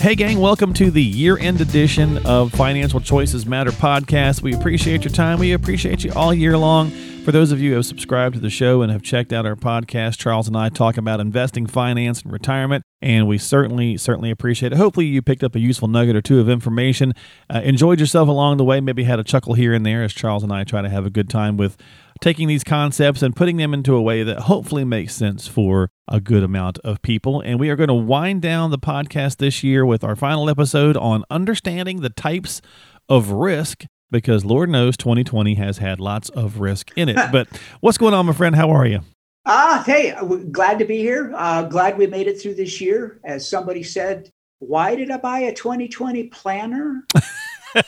Hey, gang, welcome to the year end edition of Financial Choices Matter podcast. We appreciate your time. We appreciate you all year long. For those of you who have subscribed to the show and have checked out our podcast, Charles and I talk about investing, finance, and retirement, and we certainly, certainly appreciate it. Hopefully, you picked up a useful nugget or two of information, uh, enjoyed yourself along the way, maybe had a chuckle here and there as Charles and I try to have a good time with taking these concepts and putting them into a way that hopefully makes sense for a good amount of people. And we are going to wind down the podcast this year with our final episode on understanding the types of risk because Lord knows 2020 has had lots of risk in it. but what's going on, my friend? How are you? Ah, hey, glad to be here. Uh, glad we made it through this year. As somebody said, why did I buy a 2020 planner? uh,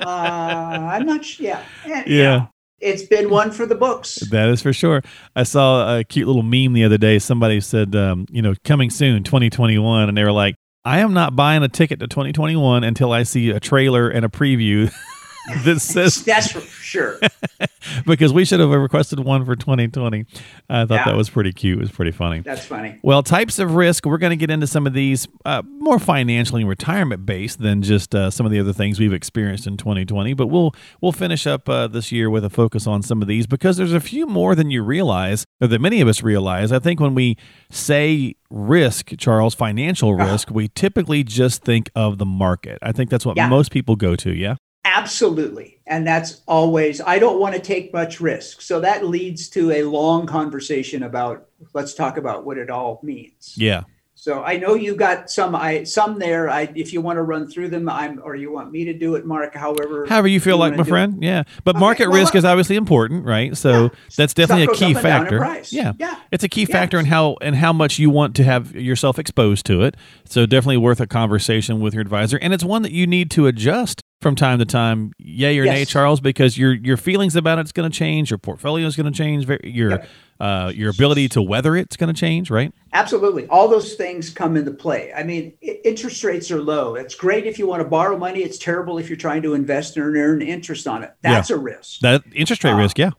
I'm not sure. Yeah. And, yeah it's been one for the books. That is for sure. I saw a cute little meme the other day. Somebody said, um, you know, coming soon, 2021. And they were like, I am not buying a ticket to 2021 until I see a trailer and a preview that says that's for sure. because we should have requested one for 2020. I thought yeah. that was pretty cute. It was pretty funny. That's funny. Well, types of risk. We're going to get into some of these uh, more financially and retirement based than just uh, some of the other things we've experienced in 2020. But we'll we'll finish up uh, this year with a focus on some of these because there's a few more than you realize, or that many of us realize. I think when we say risk, Charles, financial uh-huh. risk, we typically just think of the market. I think that's what yeah. most people go to. Yeah. Absolutely. And that's always, I don't want to take much risk. So that leads to a long conversation about, let's talk about what it all means. Yeah. So I know you got some I some there. I if you want to run through them, I'm or you want me to do it, Mark. However, however you feel you like, my friend. It. Yeah, but okay. market well, risk is obviously important, right? So yeah. that's definitely a key factor. Yeah, yeah, it's a key factor in how and how much you want to have yourself exposed to it. So definitely worth a conversation with your advisor, and it's one that you need to adjust from time to time, yay or yes. nay, Charles, because your your feelings about it's going to change, your portfolio is going to change, your yep. uh, your ability to weather it's going to change, right? Absolutely, all those things come into play. I mean, interest rates are low. It's great if you want to borrow money. It's terrible if you're trying to invest and earn interest on it. That's yeah. a risk. That interest rate uh, risk, yeah.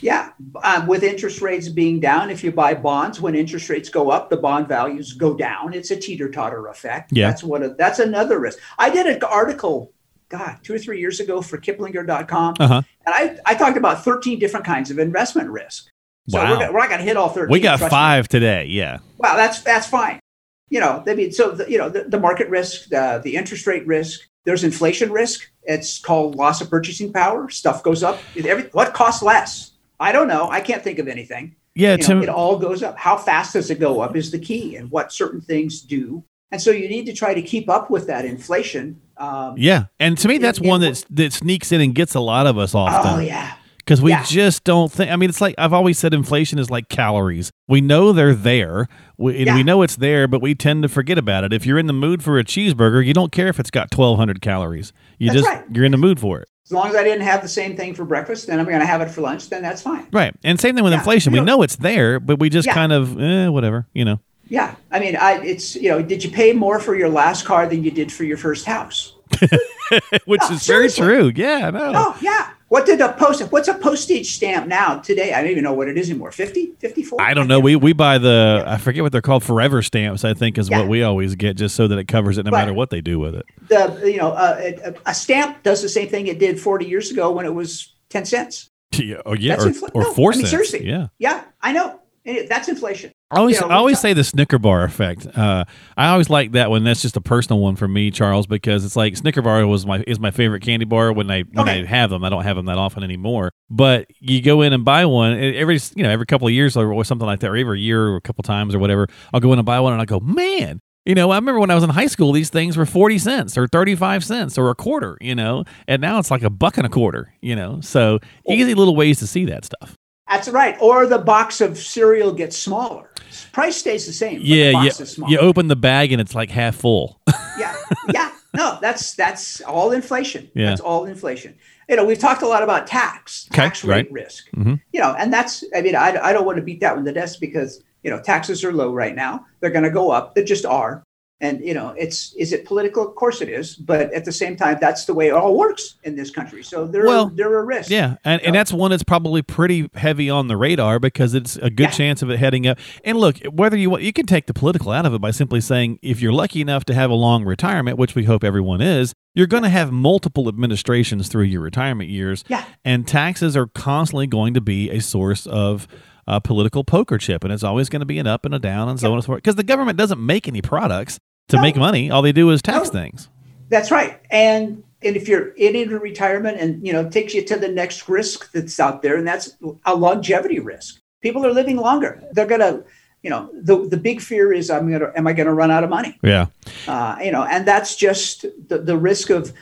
Yeah, um, with interest rates being down, if you buy bonds, when interest rates go up, the bond values go down. It's a teeter totter effect. Yeah, that's what. A, that's another risk. I did an article God, two or three years ago for Kiplinger.com. Uh-huh. And I, I talked about 13 different kinds of investment risk. So wow. we're, we're not going to hit all 13. We got five me. today. Yeah. Well, that's, that's fine. You know, I mean, so, the, you know, the, the market risk, uh, the interest rate risk, there's inflation risk. It's called loss of purchasing power. Stuff goes up. Every, what costs less? I don't know. I can't think of anything. Yeah, you know, it all goes up. How fast does it go up is the key, and what certain things do. And so you need to try to keep up with that inflation um, yeah, and to me, that's one that that sneaks in and gets a lot of us often. Oh yeah, because we yeah. just don't think. I mean, it's like I've always said, inflation is like calories. We know they're there, we, yeah. we know it's there, but we tend to forget about it. If you're in the mood for a cheeseburger, you don't care if it's got 1,200 calories. You that's just right. you're in the mood for it. As long as I didn't have the same thing for breakfast, then I'm going to have it for lunch. Then that's fine. Right, and same thing with yeah. inflation. We know it's there, but we just kind of eh, whatever, you know. Yeah, I mean, I, it's you know, did you pay more for your last car than you did for your first house? Which no, is seriously. very true. Yeah, no. Oh, yeah. What did a post? What's a postage stamp now today? I don't even know what it is anymore. 50, 54? I don't know. We we buy the I forget what they're called. Forever stamps. I think is yeah. what we always get, just so that it covers it no but matter what they do with it. The you know uh, a, a, stamp does the same thing it did forty years ago when it was ten cents. Yeah, oh yeah, or, infl- or no, four I mean, cents. Seriously, yeah, yeah, I know. That's inflation. I always, know, I always say the Snicker bar effect. Uh, I always like that one. That's just a personal one for me, Charles, because it's like Snicker bar was my is my favorite candy bar when I when okay. I have them. I don't have them that often anymore. But you go in and buy one every you know every couple of years or something like that, or every year or a couple times or whatever. I'll go in and buy one, and I go, man, you know, I remember when I was in high school, these things were 40 cents or 35 cents or a quarter, you know, and now it's like a buck and a quarter, you know. So easy little ways to see that stuff. That's right. Or the box of cereal gets smaller. Price stays the same. Yeah, yeah. You open the bag and it's like half full. yeah, yeah. no, that's that's all inflation. Yeah. That's all inflation. You know, we've talked a lot about tax, Okay, tax rate right. risk. Mhm. You know, and that's I mean, I, I don't want to beat that one to death because you know taxes are low right now. They're going to go up. They just are. And you know, it's is it political? Of course it is. But at the same time, that's the way it all works in this country. So they're Well, they're a risk. Yeah, and, and that's one that's probably pretty heavy on the radar because it's a good Yeah. chance of it heading up. And look, whether you want, you can take the political out of it by simply saying if you're lucky enough to have a long retirement, which we hope everyone is, you're going to have multiple administrations through your retirement years. Yeah. and taxes are constantly going to be a source of. Uh, political poker chip, and it's always going to be an up and a down, and so on and so forth. Because the government doesn't make any products to No. make money; all they do is tax No. things. That's right. And and if you're in into retirement and you know it takes you to the next risk that's out there, and that's a longevity risk. People are living longer. They're gonna, you know, the the big fear is I'm gonna am I gonna run out of money? Yeah, Uh, you know, and that's just the, the risk of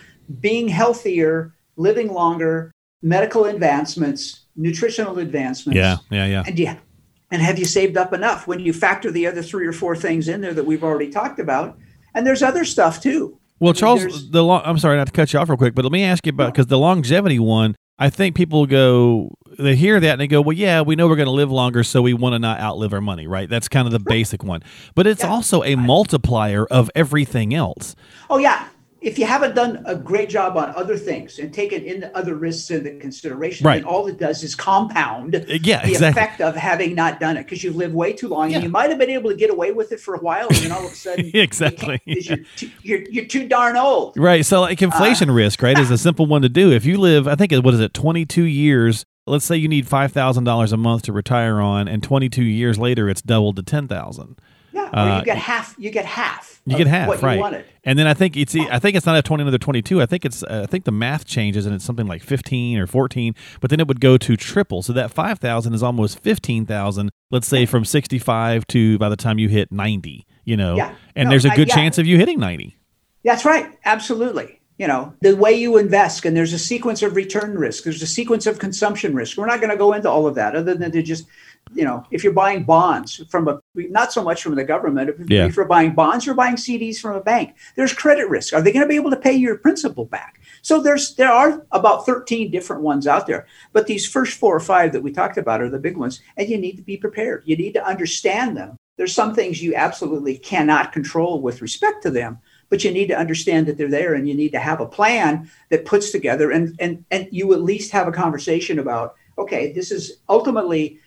being healthier, living longer, medical advancements, nutritional advancements. yeah, yeah, yeah. And yeah, and have you saved up enough when you factor the other three or four things in there that we've already talked about? And there's other stuff too. Well, I mean, Charles, the long, I'm sorry not to cut you off real quick, but let me ask you about because the longevity one. I think people go, they hear that and they go, well, yeah, we know we're going to live longer, so we want to not outlive our money, right? That's kind of the basic one. But it's Yeah. also a multiplier of everything else. Oh yeah. If you haven't done a great job on other things and taken in the other risks into consideration, Right. then all it does is compound yeah, the exactly. effect of having not done it because you've lived way too long Yeah. and you might have been able to get away with it for a while and then all of a sudden Exactly. can't 'cause you're, too, you're, you're too darn old. Right. So, like Uh, inflation risk, right, is a simple one to do. If you live, I think, what is it, 22 years, let's say you need $5,000 a month to retire on, and 22 years later, it's doubled to 10000 Yeah, Uh, you get half. You get half. You get half, what right? you wanted. And then I think it's I think it's not a twenty another twenty two. I think it's uh, I think the math changes and it's something like fifteen or fourteen. But then it would go to triple. So that five thousand is almost fifteen thousand. Let's say from sixty five to by the time you hit ninety. You know, Yeah. and No, there's a good yeah. chance of you hitting ninety. That's right. Absolutely. You know, the way you invest, and there's a sequence of return risk, there's a sequence of consumption risk. We're not going to go into all of that other than to just, you know, if you're buying bonds from a, not so much from the government, if, Yeah. if you're buying bonds, you're buying CDs from a bank. There's credit risk. Are they going to be able to pay your principal back? So there's, there are about 13 different ones out there. But these first four or five that we talked about are the big ones. And you need to be prepared. You need to understand them. There's some things you absolutely cannot control with respect to them but you need to understand that they're there and you need to have a plan that puts together and and and you at least have a conversation about okay this is ultimately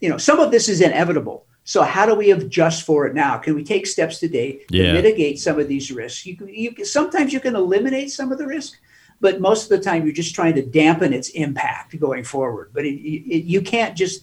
you know some of this is inevitable. So how do we adjust for it now? Can we take steps today to Yeah. mitigate some of these risks? You, you sometimes you can eliminate some of the risk but most of the time you're just trying to dampen its impact going forward. But it, it, you can't just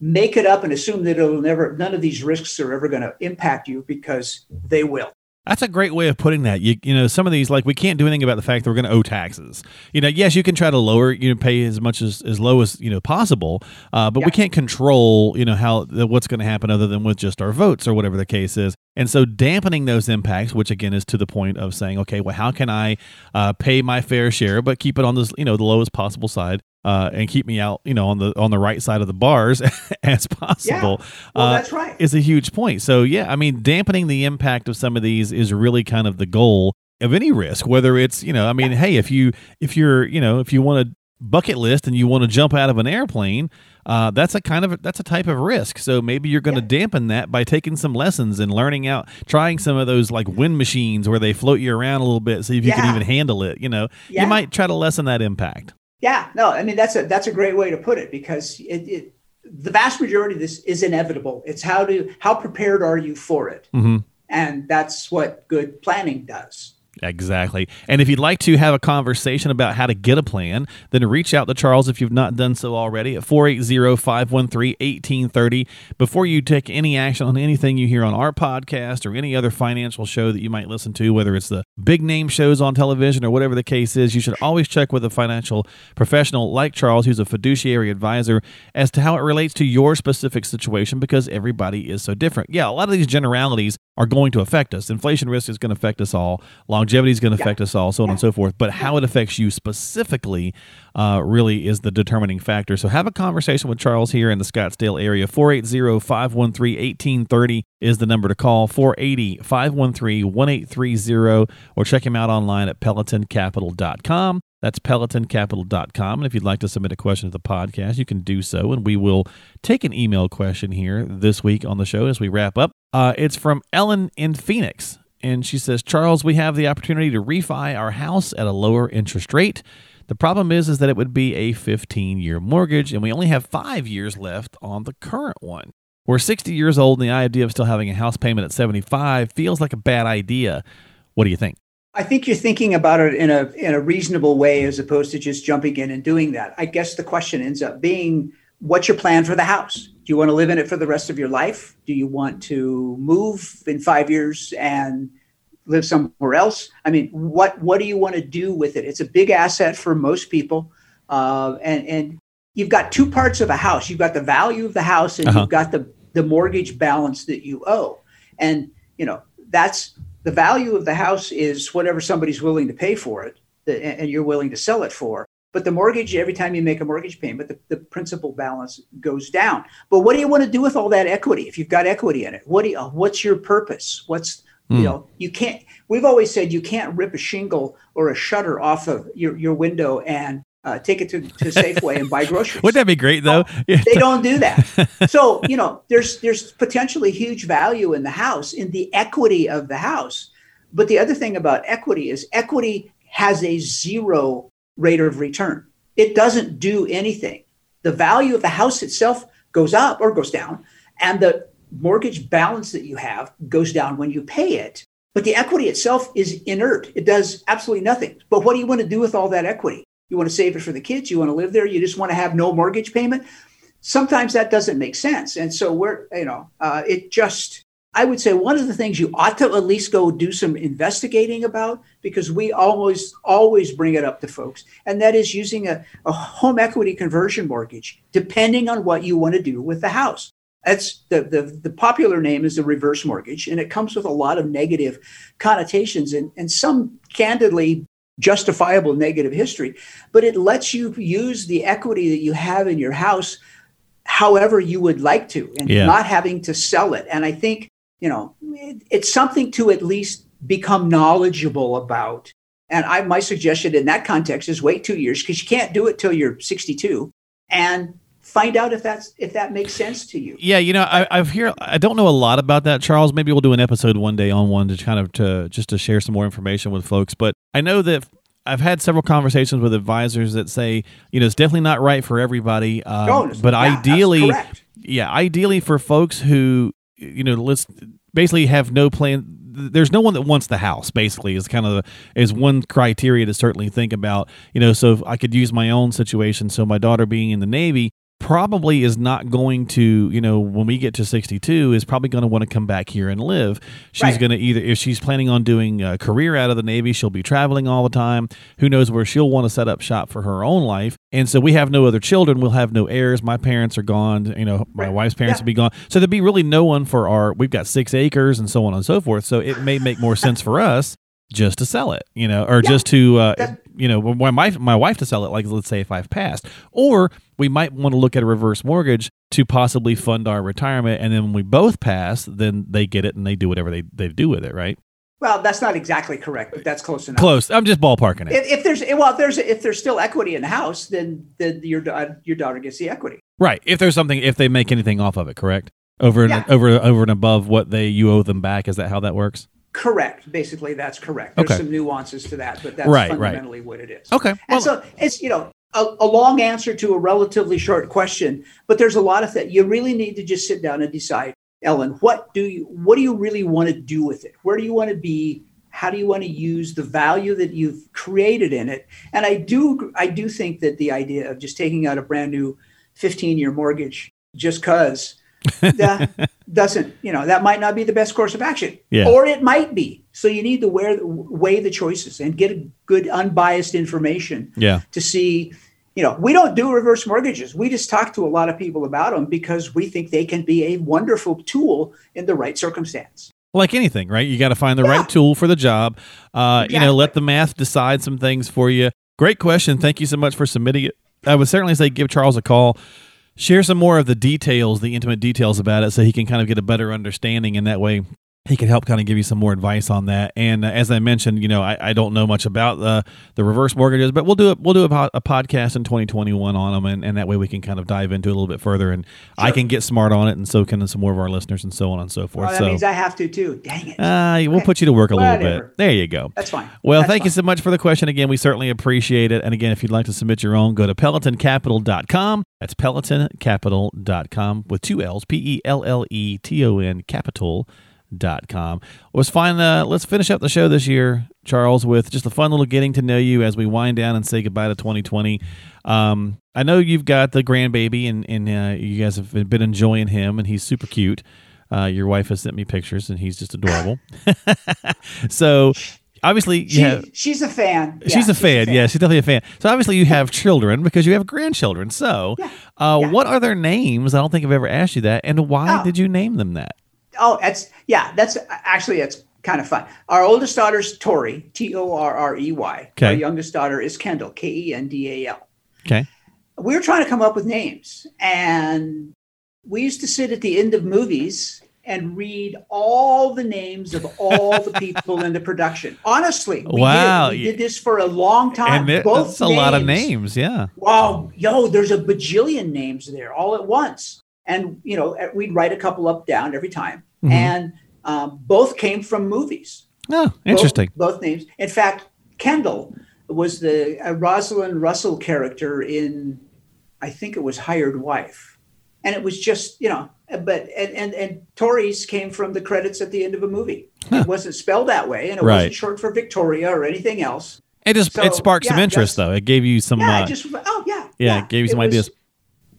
make it up and assume that it'll never none of these risks are ever going to impact you because they will That's a great way of putting that. You you know, some of these like we can't do anything about the fact that we're going to owe taxes. You know, yes, you can try to lower, you know, pay as much as as low as you know possible, uh, but we can't control, you know, how what's going to happen other than with just our votes or whatever the case is. And so, dampening those impacts, which again is to the point of saying, okay, well, how can I uh, pay my fair share, but keep it on this, you know, the lowest possible side, uh, and keep me out, you know, on the on the right side of the bars as possible. well uh, that's right is a huge point. So yeah, I mean, dampening the impact of some of these is really kind of the goal of any risk. Whether it's you know, I mean, hey, if you if you're you know if you want to bucket list and you want to jump out of an airplane, uh, that's a kind of that's a type of risk. So maybe you're going to dampen that by taking some lessons and learning out, trying some of those like wind machines where they float you around a little bit, see if you can even handle it. You know, Yeah. you might try to lessen that impact. Yeah, no, I mean that's a that's a great way to put it because it, it the vast majority of this is inevitable. It's how to how prepared are you for it, hmm and that's what good planning does. Exactly. And if you'd like to have a conversation about how to get a plan, then reach out to Charles if you've not done so already at 480 513 1830. Before you take any action on anything you hear on our podcast or any other financial show that you might listen to, whether it's the big name shows on television or whatever the case is, you should always check with a financial professional like Charles, who's a fiduciary advisor, as to how it relates to your specific situation because everybody is so different. Yeah, a lot of these generalities are going to affect us. Inflation risk is going to affect us all. Longevity longevity is going to affect us all, so on and so forth. But how it affects you specifically uh, really is the determining factor. So have a conversation with Charles here in the Scottsdale area. 480 513 1830 is the number to call. 480 513 1830 or check him out online at pelletoncapital.com. That's pelletoncapital.com. And if you'd like to submit a question to the podcast, you can do so. And we will take an email question here this week on the show as we wrap up. Uh, it's from Ellen in Phoenix. And she says, Charles, we have the opportunity to refi our house at a lower interest rate. The problem is, is that it would be a 15 year mortgage, and we only have five years left on the current one. We're 60 years old, and the idea of still having a house payment at 75 feels like a bad idea. What do you think? I think you're thinking about it in a in a reasonable way as opposed to just jumping in and doing that. I guess the question ends up being what's your plan for the house? Do you want to live in it for the rest of your life? Do you want to move in 5 years and live somewhere else? I mean, what what do you want to do with it? It's a big asset for most people. Uh, and and you've got two parts of a house. You've got the value of the house and uh-huh. you've got the the mortgage balance that you owe. And, you know, that's the value of the house is whatever somebody's willing to pay for it and you're willing to sell it for. But the mortgage, every time you make a mortgage payment, the, the principal balance goes down. But what do you want to do with all that equity? If you've got equity in it, what do you, what's your purpose? What's mm. you hmm. know you can't. We've always said you can't rip a shingle or a shutter off of your, your window and uh, take it to, to Safeway and buy groceries. Wouldn't that be great though? they don't do that. So you know, there's there's potentially huge value in the house in the equity of the house. But the other thing about equity is equity has a zero rate of return. It doesn't do anything. The value of the house itself goes up or goes down, and the mortgage balance that you have goes down when you pay it. But the equity itself is inert. It does absolutely nothing. But what do you want to do with all that equity? You want to save it for the kids. You want to live there. You just want to have no mortgage payment. Sometimes that doesn't make sense. And so we're, you know, uh, it just, I would say one of the things you ought to at least go do some investigating about because we always always bring it up to folks, and that is using a, a home equity conversion mortgage, depending on what you want to do with the house. That's the, the, the popular name is the reverse mortgage, and it comes with a lot of negative connotations and, and some candidly justifiable negative history, but it lets you use the equity that you have in your house however you would like to and yeah. not having to sell it. And I think, you know, it, it's something to at least become knowledgeable about. And I, my suggestion in that context is wait two years because you can't do it till you're 62 and find out if that's if that makes sense to you. Yeah, you know, I, I've hear I don't know a lot about that, Charles. Maybe we'll do an episode one day on one to kind of to just to share some more information with folks. But I know that I've had several conversations with advisors that say, you know, it's definitely not right for everybody. Um, no, but yeah, ideally, yeah, ideally for folks who, you know, let's basically have no plan. There's no one that wants the house. Basically, is kind of the, is one criteria to certainly think about. You know, so I could use my own situation. So my daughter being in the Navy, probably is not going to, you know, when we get to 62, is probably going to want to come back here and live. She's right. going to either, if she's planning on doing a career out of the Navy, she'll be traveling all the time. Who knows where she'll want to set up shop for her own life. And so we have no other children. We'll have no heirs. My parents are gone. You know, my right. wife's parents yeah. will be gone. So there'd be really no one for our, we've got six acres and so on and so forth. So it may make more sense for us just to sell it, you know, or yeah. just to, uh, you know, my my wife to sell it. Like let's say if I've passed, or we might want to look at a reverse mortgage to possibly fund our retirement, and then when we both pass, then they get it and they do whatever they they do with it, right? Well, that's not exactly correct, but that's close enough. Close. I'm just ballparking it. If, if there's well, if there's if there's still equity in the house, then then your uh, your daughter gets the equity. Right. If there's something, if they make anything off of it, correct? Over yeah. and over over and above what they you owe them back. Is that how that works? Correct. Basically, that's correct. There's okay. some nuances to that, but that's right, fundamentally right. what it is. Okay. Well, and so it's you know a, a, long answer to a relatively short question, but there's a lot of that. You really need to just sit down and decide, Ellen, what do you what do you really want to do with it? Where do you want to be? How do you want to use the value that you've created in it? And I do I do think that the idea of just taking out a brand new 15 year mortgage just because that doesn't, you know, that might not be the best course of action. Yeah. Or it might be. So you need to wear, weigh the choices and get a good unbiased information yeah. to see, you know, we don't do reverse mortgages. We just talk to a lot of people about them because we think they can be a wonderful tool in the right circumstance. like anything, right? You got to find the Yeah. right tool for the job. Uh, You know, let the math decide some things for you. Great question. Thank you so much for submitting it. I would certainly say give Charles a call. Share some more of the details, the intimate details about it, so he can kind of get a better understanding. And that way, he could help kind of give you some more advice on that. And uh, as I mentioned, you know, I, I don't know much about the the reverse mortgages, but we'll do it. We'll do a, po- a podcast in 2021 on them, and, and that way we can kind of dive into it a little bit further. And I can get smart on it, and so can some more of our listeners, and so on and so forth. Well, that so. means I have to too. Dang it. Uh, we'll put you to work a little bit. There you go. That's fine. Well, That's thank you so much for the question again. We certainly appreciate it. And again, if you'd like to submit your own, go to pelletoncapital.com. That's pelletoncapital.com with two L's, P E L L E T O N capital.com. It was fun. Uh, let's finish up the show this year, Charles, with just a fun little getting to know you as we wind down and say goodbye to 2020. Um, I know you've got the grandbaby, and, and uh, you guys have been enjoying him, and he's super cute. Uh, your wife has sent me pictures, and he's just adorable. so, obviously, you She, have, she's a fan. Yeah, she's a fan. Yeah, she's definitely a fan. So, obviously, you have children because you have grandchildren. So, Yeah. uh, Yeah. what are their names? I don't think I've ever asked you that. And why Oh. did you name them that? Oh, that's yeah. That's actually it's kind of fun. Our oldest daughter's Torrey, T O R R E Y. Okay. Our youngest daughter is Kendal, K E N D A L. Okay. We were trying to come up with names, and we used to sit at the end of movies and read all the names of all the people in the production. Honestly, we Wow. did. We did this for a long time. And it, Both that's a lot of names. Yeah. Wow, yo, there's a bajillion names there all at once. And, you know, eh, we'd write a couple up down every time. Mhm. And um, both came from movies. Oh, interesting. Both, names. In fact, Kendal was the uh, Rosalind Russell character in, I think it was Hired Wife. And it was just, you know, eh, but, and, and, and Torrey's came from the credits at the end of a movie. It wasn't spelled that way, and it Right. wasn't short for Victoria or anything else. It just So, it sparked some interest though. It gave you some. Yeah, uh, just, oh, yeah. yeah, it gave you some was- ideas.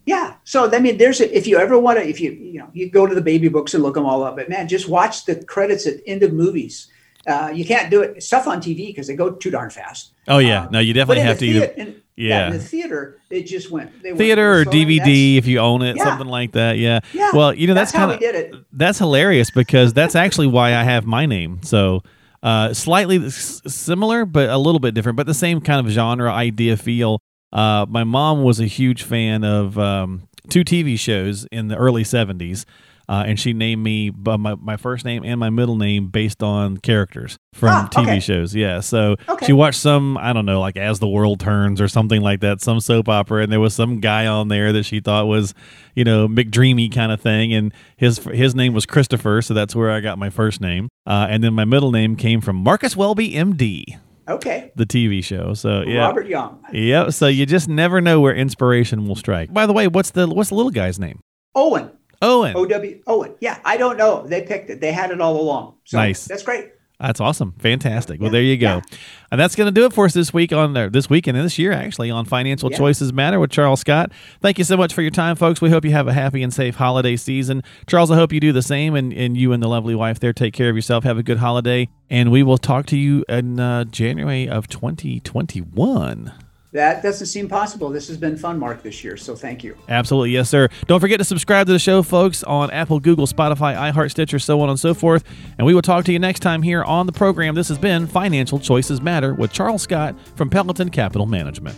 Yeah. So I mean, there's a, if you ever want to, if you you know, you go to the baby books and look them all up. But man, just watch the credits at the end of movies. Uh, you can't do it stuff on TV because they go too darn fast. Oh yeah, Um, no, you definitely have the to either in, yeah. in the theater, it just went they went theater or so DVD if you own it, Yeah. something like that. Yeah. Yeah, Well, you know that's, that's, kind we of did it. that's hilarious because that's actually why I have my name. So uh, slightly s- similar, but a little bit different, but the same kind of genre, idea, feel. Uh, my mom was a huge fan of um, two TV shows in the early '70s, uh, and she named me by my, my first name and my middle name based on characters from Ah, TV okay. shows. Yeah, so Okay. she watched some I don't know, like As the World Turns or something like that, some soap opera, and there was some guy on there that she thought was, you know, McDreamy kind of thing, and his his name was Christopher, so that's where I got my first name, uh, and then my middle name came from Marcus Welby, M.D., Okay. the TV show. So yeah. Robert Young. Yep. So you just never know where inspiration will strike. By the way, what's the what's the little guy's name? Owen. Owen. O W Owen. Yeah, I don't know. They picked it. They had it all along. So Nice. That's great. That's awesome. Fantastic. Well, there you go. yeah. And that's going to do it for us this week on there, this weekend and this year, actually, on Financial Yeah. Choices Matter with Charles Scott. Thank you so much for your time, folks. We hope you have a happy and safe holiday season. Charles, I hope you do the same. And, and you and the lovely wife there, take care of yourself. Have a good holiday. And we will talk to you in uh, January of 2021. That doesn't seem possible. This has been fun, Mark, this year. So thank you. Absolutely, yes, sir. Don't forget to subscribe to the show, folks, on Apple, Google, Spotify, iHeart, Stitcher, so on and so forth. And we will talk to you next time here on the program. This has been Financial Choices Matter with Charles Scott from Pelleton Capital Management.